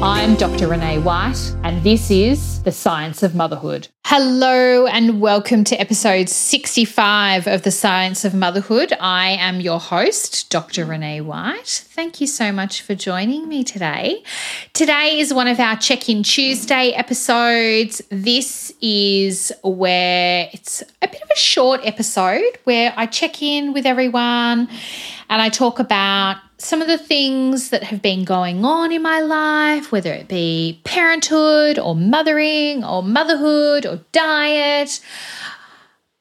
I'm Dr. Renee White, and this is The Science of Motherhood. Hello, and welcome to episode 65 of The Science of Motherhood. I am your host, Dr. Renee White. Thank you so much for joining me today. Today is one of our Check In Tuesday episodes. This is where it's a bit of a short episode where I check in with everyone and I talk about some of the things that have been going on in my life, whether it be parenthood or mothering or motherhood or diet.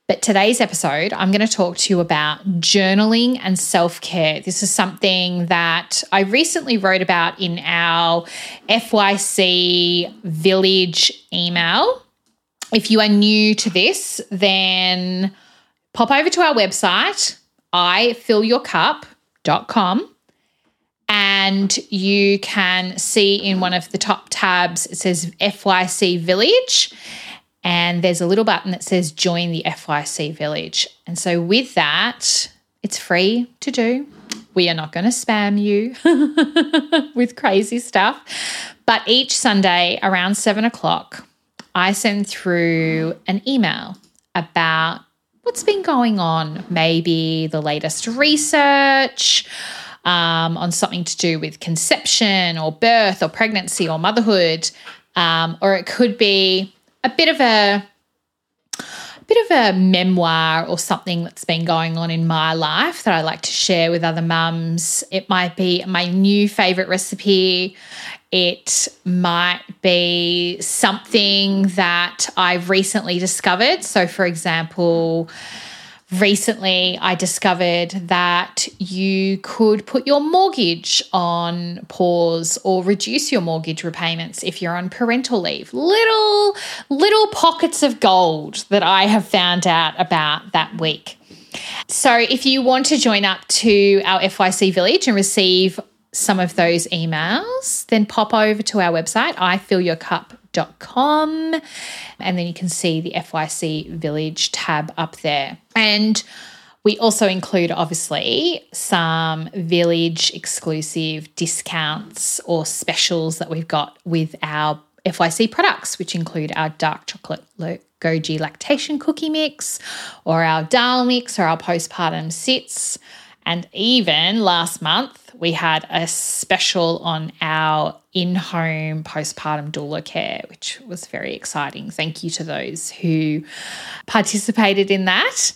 But today's episode, I'm going to talk to you about journaling and self care. This is something that I recently wrote about in our FYC Village email. If you are new to this, then pop over to our website, ifillyourcup.com and you can see in one of the top tabs it says FYC Village and there's a little button that says join the FYC Village. And so with that, it's free to do. We are not going to spam you with crazy stuff. But each Sunday around seven o'clock, I send through an email about what's been going on, maybe the latest research, um, on something to do with conception or birth or pregnancy or motherhood, um, or it could be a bit of a a bit of a memoir or something that's been going on in my life that I like to share with other mums. It might be my new favorite recipe. It might be something that I've recently discovered. So, for example, recently I discovered that you could put your mortgage on pause or reduce your mortgage repayments if you're on parental leave. Little, little pockets of gold that I have found out about that week. So, if you want to join up to our FYC Village and receive some of those emails, then pop over to our website, ifillyourcup.com, and then you can see the FYC Village tab up there. And we also include, obviously, some village exclusive discounts or specials that we've got with our FYC products, which include our dark chocolate goji lactation cookie mix, or our dal mix, or our postpartum sitz. And even last month, we had a special on our in home postpartum doula care, which was very exciting. Thank you to those who participated in that.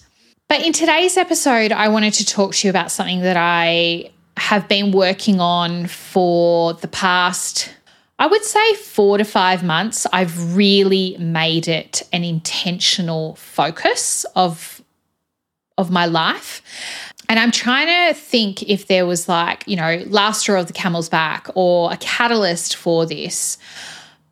But in today's episode, I wanted to talk to you about something that I have been working on for the past, I would say, four to five months. I've really made it an intentional focus of, of my life. And I'm trying to think if there was like, you know, last straw of the camel's back or a catalyst for this.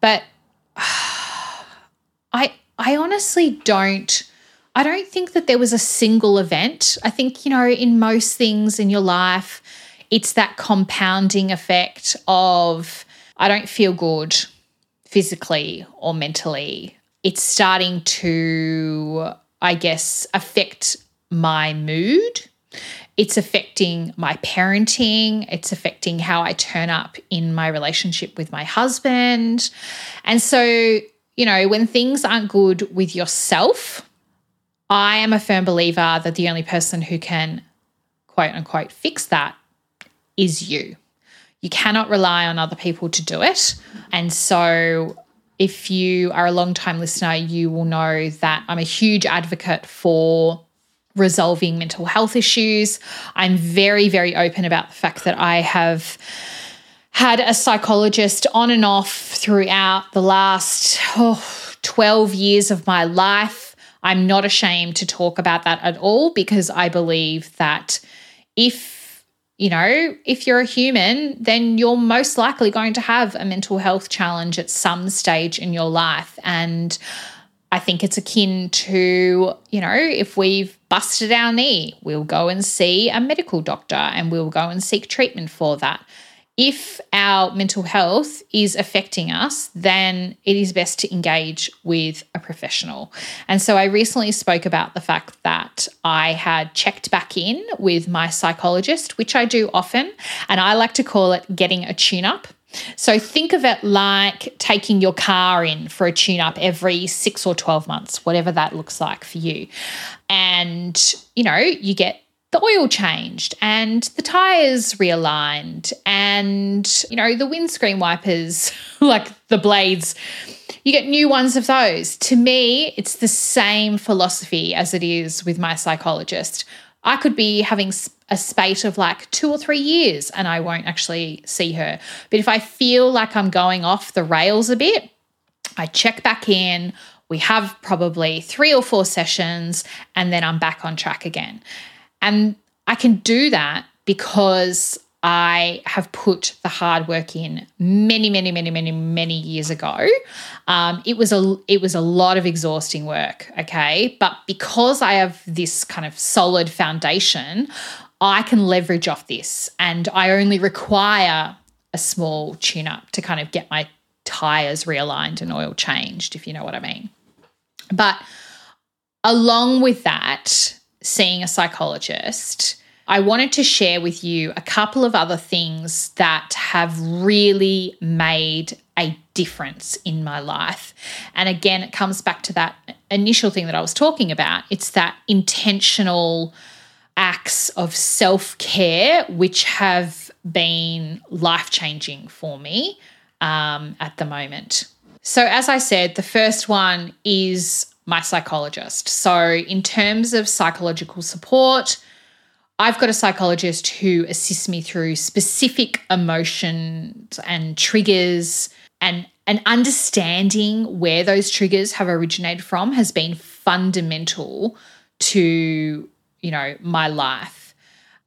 But I I honestly don't I don't think that there was a single event. I think, you know, in most things in your life, it's that compounding effect of I don't feel good physically or mentally. It's starting to, I guess, affect my mood. It's affecting my parenting. It's affecting how I turn up in my relationship with my husband. And so, you know, when things aren't good with yourself, I am a firm believer that the only person who can quote unquote fix that is you. You cannot rely on other people to do it. And so, if you are a long time listener, you will know that I'm a huge advocate for resolving mental health issues. I'm very, very open about the fact that I have had a psychologist on and off throughout the last oh, 12 years of my life. I'm not ashamed to talk about that at all because I believe that if you know, if you're a human, then you're most likely going to have a mental health challenge at some stage in your life. And I think it's akin to, you know, if we've busted our knee, we'll go and see a medical doctor and we'll go and seek treatment for that if our mental health is affecting us, then it is best to engage with a professional. And so I recently spoke about the fact that I had checked back in with my psychologist, which I do often, and I like to call it getting a tune up. So think of it like taking your car in for a tune up every six or 12 months, whatever that looks like for you. And, you know, you get the oil changed and the tires realigned and you know the windscreen wipers like the blades you get new ones of those to me it's the same philosophy as it is with my psychologist i could be having a spate of like 2 or 3 years and i won't actually see her but if i feel like i'm going off the rails a bit i check back in we have probably 3 or 4 sessions and then i'm back on track again and I can do that because I have put the hard work in many, many, many, many, many years ago. Um, it was a it was a lot of exhausting work, okay. But because I have this kind of solid foundation, I can leverage off this, and I only require a small tune up to kind of get my tires realigned and oil changed, if you know what I mean. But along with that, seeing a psychologist, I wanted to share with you a couple of other things that have really made a difference in my life. And again, it comes back to that initial thing that I was talking about. It's that intentional acts of self care, which have been life changing for me um, at the moment. So, as I said, the first one is my psychologist. So, in terms of psychological support, I've got a psychologist who assists me through specific emotions and triggers and and understanding where those triggers have originated from has been fundamental to you know my life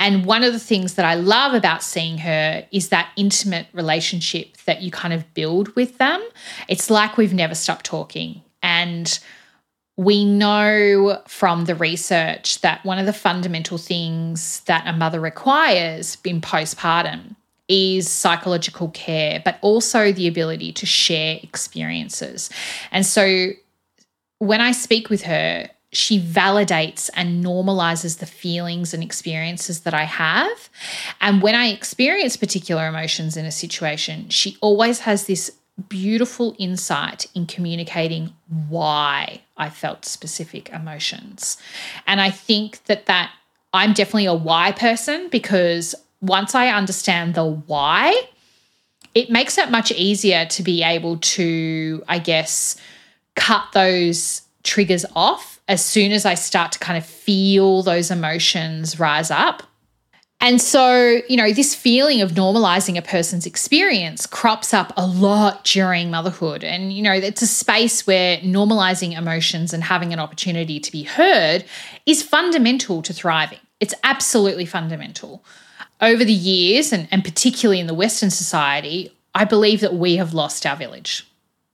and one of the things that I love about seeing her is that intimate relationship that you kind of build with them. It's like we've never stopped talking. And we know from the research that one of the fundamental things that a mother requires in postpartum is psychological care, but also the ability to share experiences. And so when I speak with her, she validates and normalizes the feelings and experiences that I have. And when I experience particular emotions in a situation, she always has this beautiful insight in communicating why I felt specific emotions. And I think that that I'm definitely a why person because once I understand the why, it makes it much easier to be able to, I guess, cut those triggers off as soon as I start to kind of feel those emotions rise up and so, you know, this feeling of normalizing a person's experience crops up a lot during motherhood. And, you know, it's a space where normalizing emotions and having an opportunity to be heard is fundamental to thriving. It's absolutely fundamental. Over the years, and, and particularly in the Western society, I believe that we have lost our village.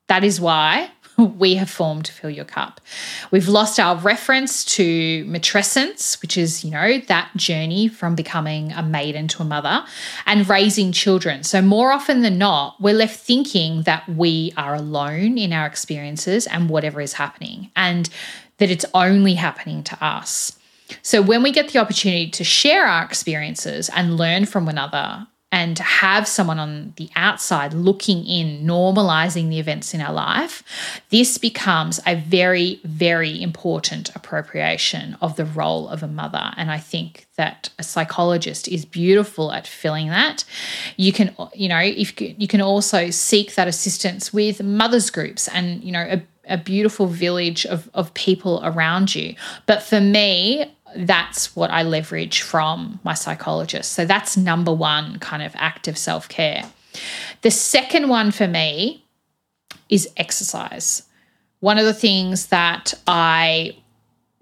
That is why we have formed to fill your cup. We've lost our reference to matrescence, which is, you know, that journey from becoming a maiden to a mother and raising children. So, more often than not, we're left thinking that we are alone in our experiences and whatever is happening, and that it's only happening to us. So, when we get the opportunity to share our experiences and learn from one another and to have someone on the outside looking in, normalizing the events in our life, this becomes a very, very important appropriation of the role of a mother. And I think that a psychologist is beautiful at filling that. You can, you know, if you can also seek that assistance with mothers groups and, you know, a, a beautiful village of, of people around you. But for me, that's what I leverage from my psychologist. So that's number one kind of active self care. The second one for me is exercise. One of the things that I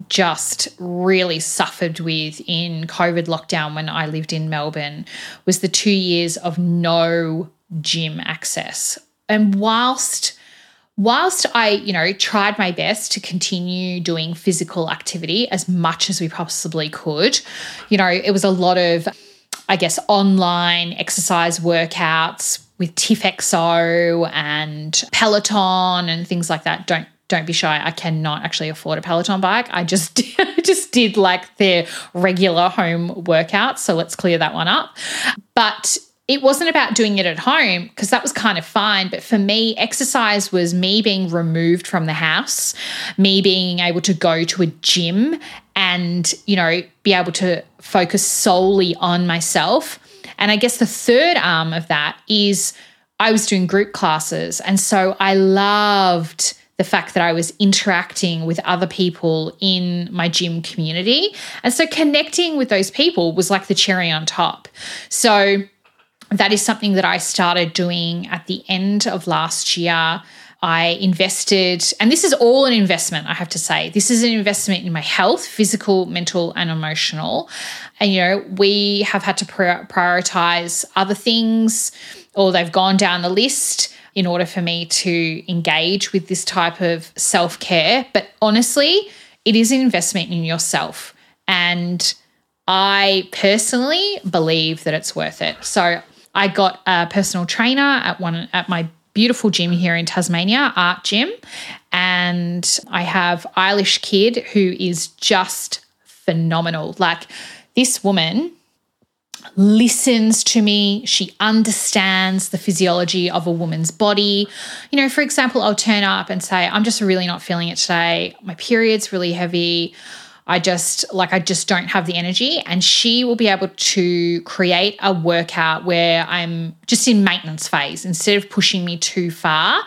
just really suffered with in COVID lockdown when I lived in Melbourne was the two years of no gym access. And whilst whilst I, you know, tried my best to continue doing physical activity as much as we possibly could, you know, it was a lot of, I guess, online exercise workouts with TIFFXO and Peloton and things like that. Don't don't be shy. I cannot actually afford a Peloton bike. I just just did like their regular home workouts. So let's clear that one up. But it wasn't about doing it at home because that was kind of fine. But for me, exercise was me being removed from the house, me being able to go to a gym and, you know, be able to focus solely on myself. And I guess the third arm of that is I was doing group classes. And so I loved the fact that I was interacting with other people in my gym community. And so connecting with those people was like the cherry on top. So, that is something that I started doing at the end of last year. I invested, and this is all an investment, I have to say. This is an investment in my health, physical, mental, and emotional. And, you know, we have had to prioritize other things, or they've gone down the list in order for me to engage with this type of self care. But honestly, it is an investment in yourself. And I personally believe that it's worth it. So I got a personal trainer at one at my beautiful gym here in Tasmania, Art Gym, and I have Eilish Kid who is just phenomenal. Like this woman listens to me. She understands the physiology of a woman's body. You know, for example, I'll turn up and say, I'm just really not feeling it today. My period's really heavy. I just like I just don't have the energy and she will be able to create a workout where I'm just in maintenance phase instead of pushing me too far.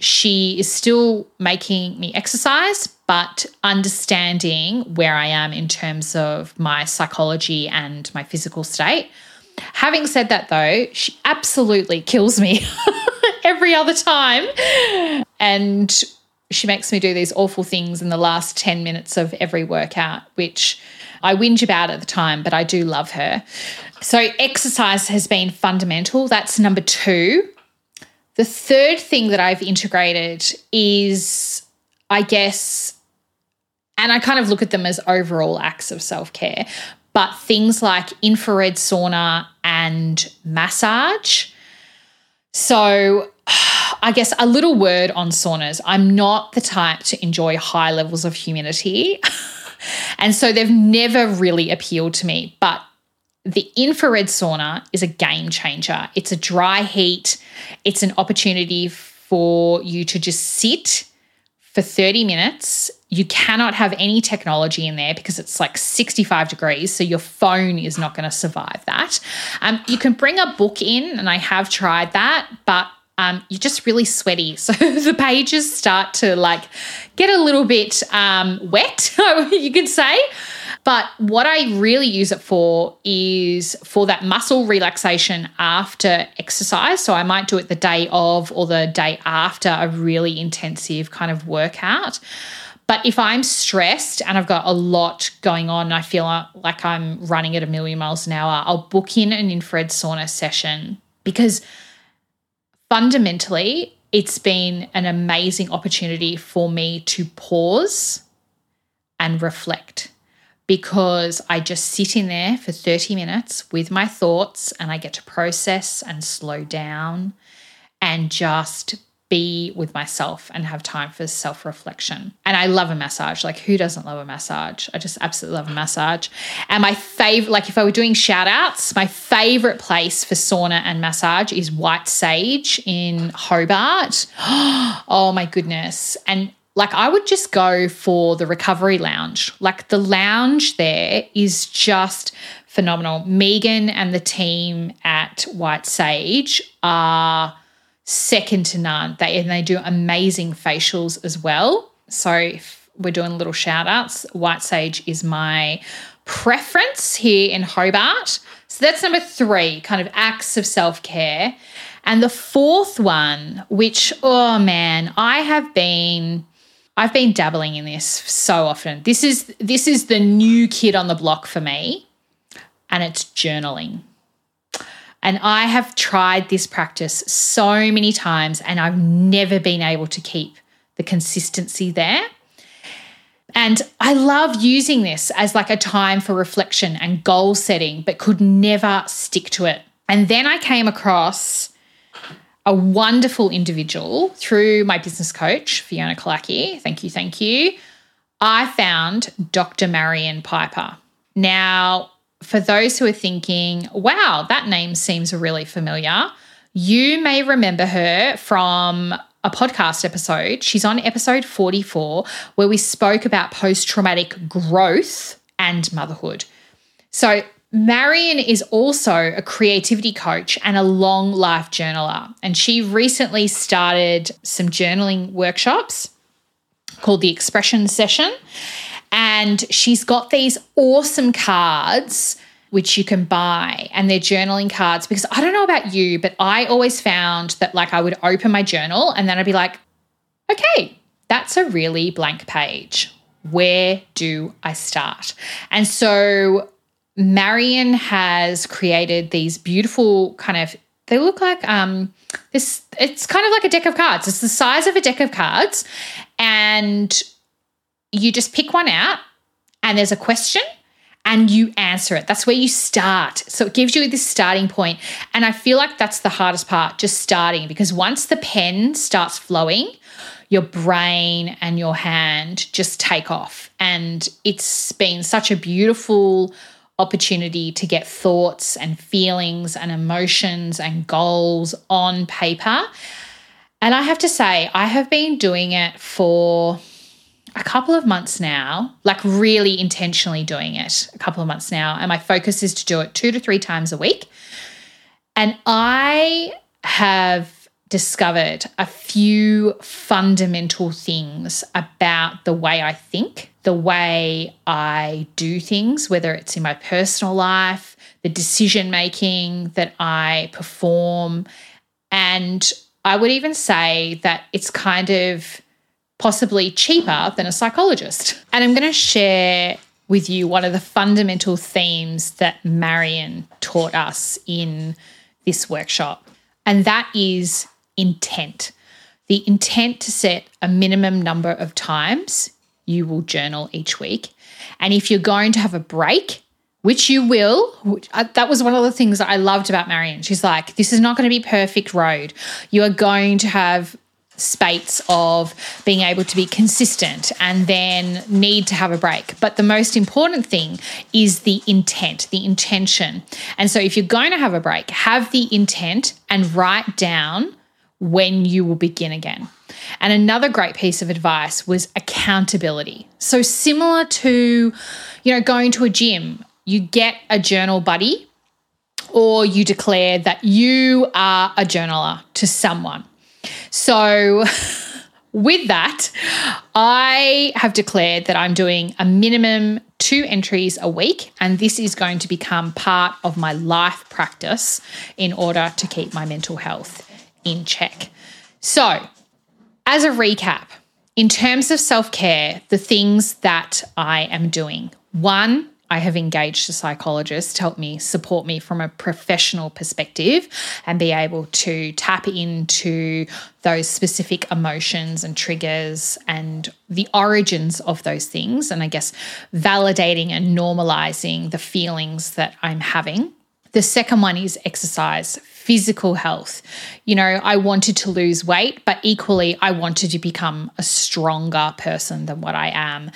She is still making me exercise but understanding where I am in terms of my psychology and my physical state. Having said that though, she absolutely kills me every other time. And she makes me do these awful things in the last 10 minutes of every workout, which I whinge about at the time, but I do love her. So, exercise has been fundamental. That's number two. The third thing that I've integrated is, I guess, and I kind of look at them as overall acts of self care, but things like infrared sauna and massage. So, I guess a little word on saunas. I'm not the type to enjoy high levels of humidity. and so they've never really appealed to me. But the infrared sauna is a game changer. It's a dry heat, it's an opportunity for you to just sit for 30 minutes. You cannot have any technology in there because it's like 65 degrees. So your phone is not going to survive that. Um, you can bring a book in, and I have tried that, but um, you're just really sweaty. So the pages start to like get a little bit um, wet, you could say. But what I really use it for is for that muscle relaxation after exercise. So I might do it the day of or the day after a really intensive kind of workout. But if I'm stressed and I've got a lot going on and I feel like I'm running at a million miles an hour, I'll book in an infrared sauna session because fundamentally, it's been an amazing opportunity for me to pause and reflect because I just sit in there for 30 minutes with my thoughts and I get to process and slow down and just be with myself and have time for self reflection. And I love a massage. Like, who doesn't love a massage? I just absolutely love a massage. And my favorite, like, if I were doing shout outs, my favorite place for sauna and massage is White Sage in Hobart. oh my goodness. And like I would just go for the recovery lounge. Like the lounge there is just phenomenal. Megan and the team at White Sage are second to none. They and they do amazing facials as well. So if we're doing little shout outs, White Sage is my preference here in Hobart. So that's number three, kind of acts of self care. And the fourth one, which, oh man, I have been I've been dabbling in this so often. This is this is the new kid on the block for me, and it's journaling. And I have tried this practice so many times, and I've never been able to keep the consistency there. And I love using this as like a time for reflection and goal setting, but could never stick to it. And then I came across a wonderful individual through my business coach, Fiona Kalaki. Thank you, thank you. I found Dr. Marion Piper. Now, for those who are thinking, wow, that name seems really familiar, you may remember her from a podcast episode. She's on episode 44, where we spoke about post traumatic growth and motherhood. So, Marion is also a creativity coach and a long life journaler. And she recently started some journaling workshops called the Expression Session. And she's got these awesome cards which you can buy and they're journaling cards because I don't know about you, but I always found that like I would open my journal and then I'd be like, okay, that's a really blank page. Where do I start? And so Marion has created these beautiful kind of they look like um this it's kind of like a deck of cards. It's the size of a deck of cards and you just pick one out and there's a question and you answer it. That's where you start. So it gives you this starting point. And I feel like that's the hardest part, just starting, because once the pen starts flowing, your brain and your hand just take off. And it's been such a beautiful opportunity to get thoughts and feelings and emotions and goals on paper. And I have to say, I have been doing it for a couple of months now, like really intentionally doing it a couple of months now. And my focus is to do it two to three times a week. And I have discovered a few fundamental things about the way I think, the way I do things, whether it's in my personal life, the decision making that I perform. And I would even say that it's kind of possibly cheaper than a psychologist. And I'm going to share with you one of the fundamental themes that Marion taught us in this workshop, and that is intent. The intent to set a minimum number of times you will journal each week. And if you're going to have a break, which you will. Which, uh, that was one of the things that I loved about Marion. She's like, this is not going to be perfect road. You are going to have spates of being able to be consistent and then need to have a break. But the most important thing is the intent, the intention. And so if you're going to have a break, have the intent and write down when you will begin again. And another great piece of advice was accountability. So similar to, you know, going to a gym, you get a journal buddy or you declare that you are a journaler to someone. So, with that, I have declared that I'm doing a minimum two entries a week, and this is going to become part of my life practice in order to keep my mental health in check. So, as a recap, in terms of self care, the things that I am doing one, I have engaged a psychologist to help me support me from a professional perspective and be able to tap into those specific emotions and triggers and the origins of those things. And I guess validating and normalizing the feelings that I'm having. The second one is exercise, physical health. You know, I wanted to lose weight, but equally, I wanted to become a stronger person than what I am.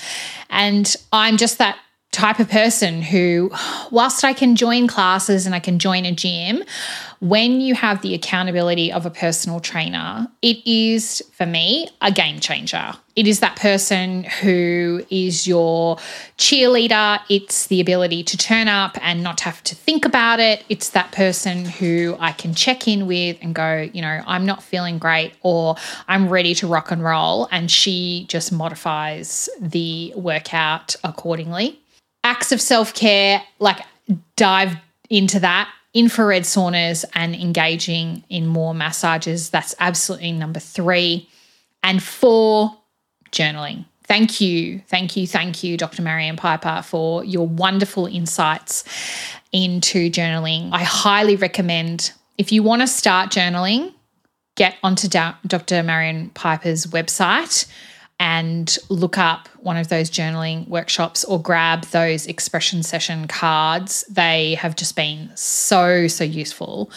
And I'm just that type of person who, whilst I can join classes and I can join a gym, when you have the accountability of a personal trainer, it is, for me, a game changer. It is that person who is your cheerleader. It's the ability to turn up and not have to think about it. It's that person who I can check in with and go, you know, I'm not feeling great or I'm ready to rock and roll. And she just modifies the workout accordingly acts of self care, like dive into that. Infrared saunas and engaging in more massages. That's absolutely number three. And four, journaling. Thank you, thank you, thank you, Dr. Marion Piper, for your wonderful insights into journaling. I highly recommend if you want to start journaling, get onto Dr. Marion Piper's website and look up one of those journaling workshops or grab those expression session cards. They have just been so, so useful.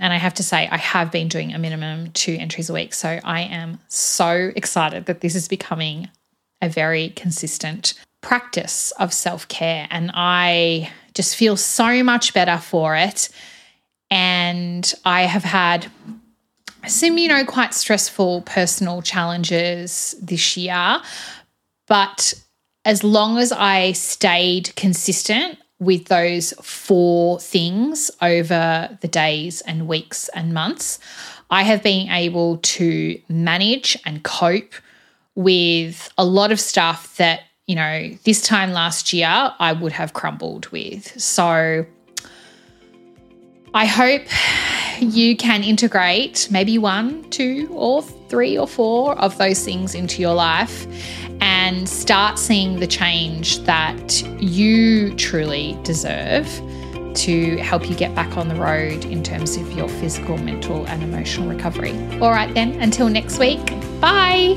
And I have to say, I have been doing a minimum two entries a week. So I am so excited that this is becoming a very consistent practice of self care. And I just feel so much better for it. And I have had some, you know, quite stressful personal challenges this year. But as long as I stayed consistent with those four things over the days and weeks and months, I have been able to manage and cope with a lot of stuff that, you know, this time last year I would have crumbled with. So I hope you can integrate maybe one, two, or three or four of those things into your life and start seeing the change that you truly deserve to help you get back on the road in terms of your physical, mental, and emotional recovery. All right, then, until next week, bye.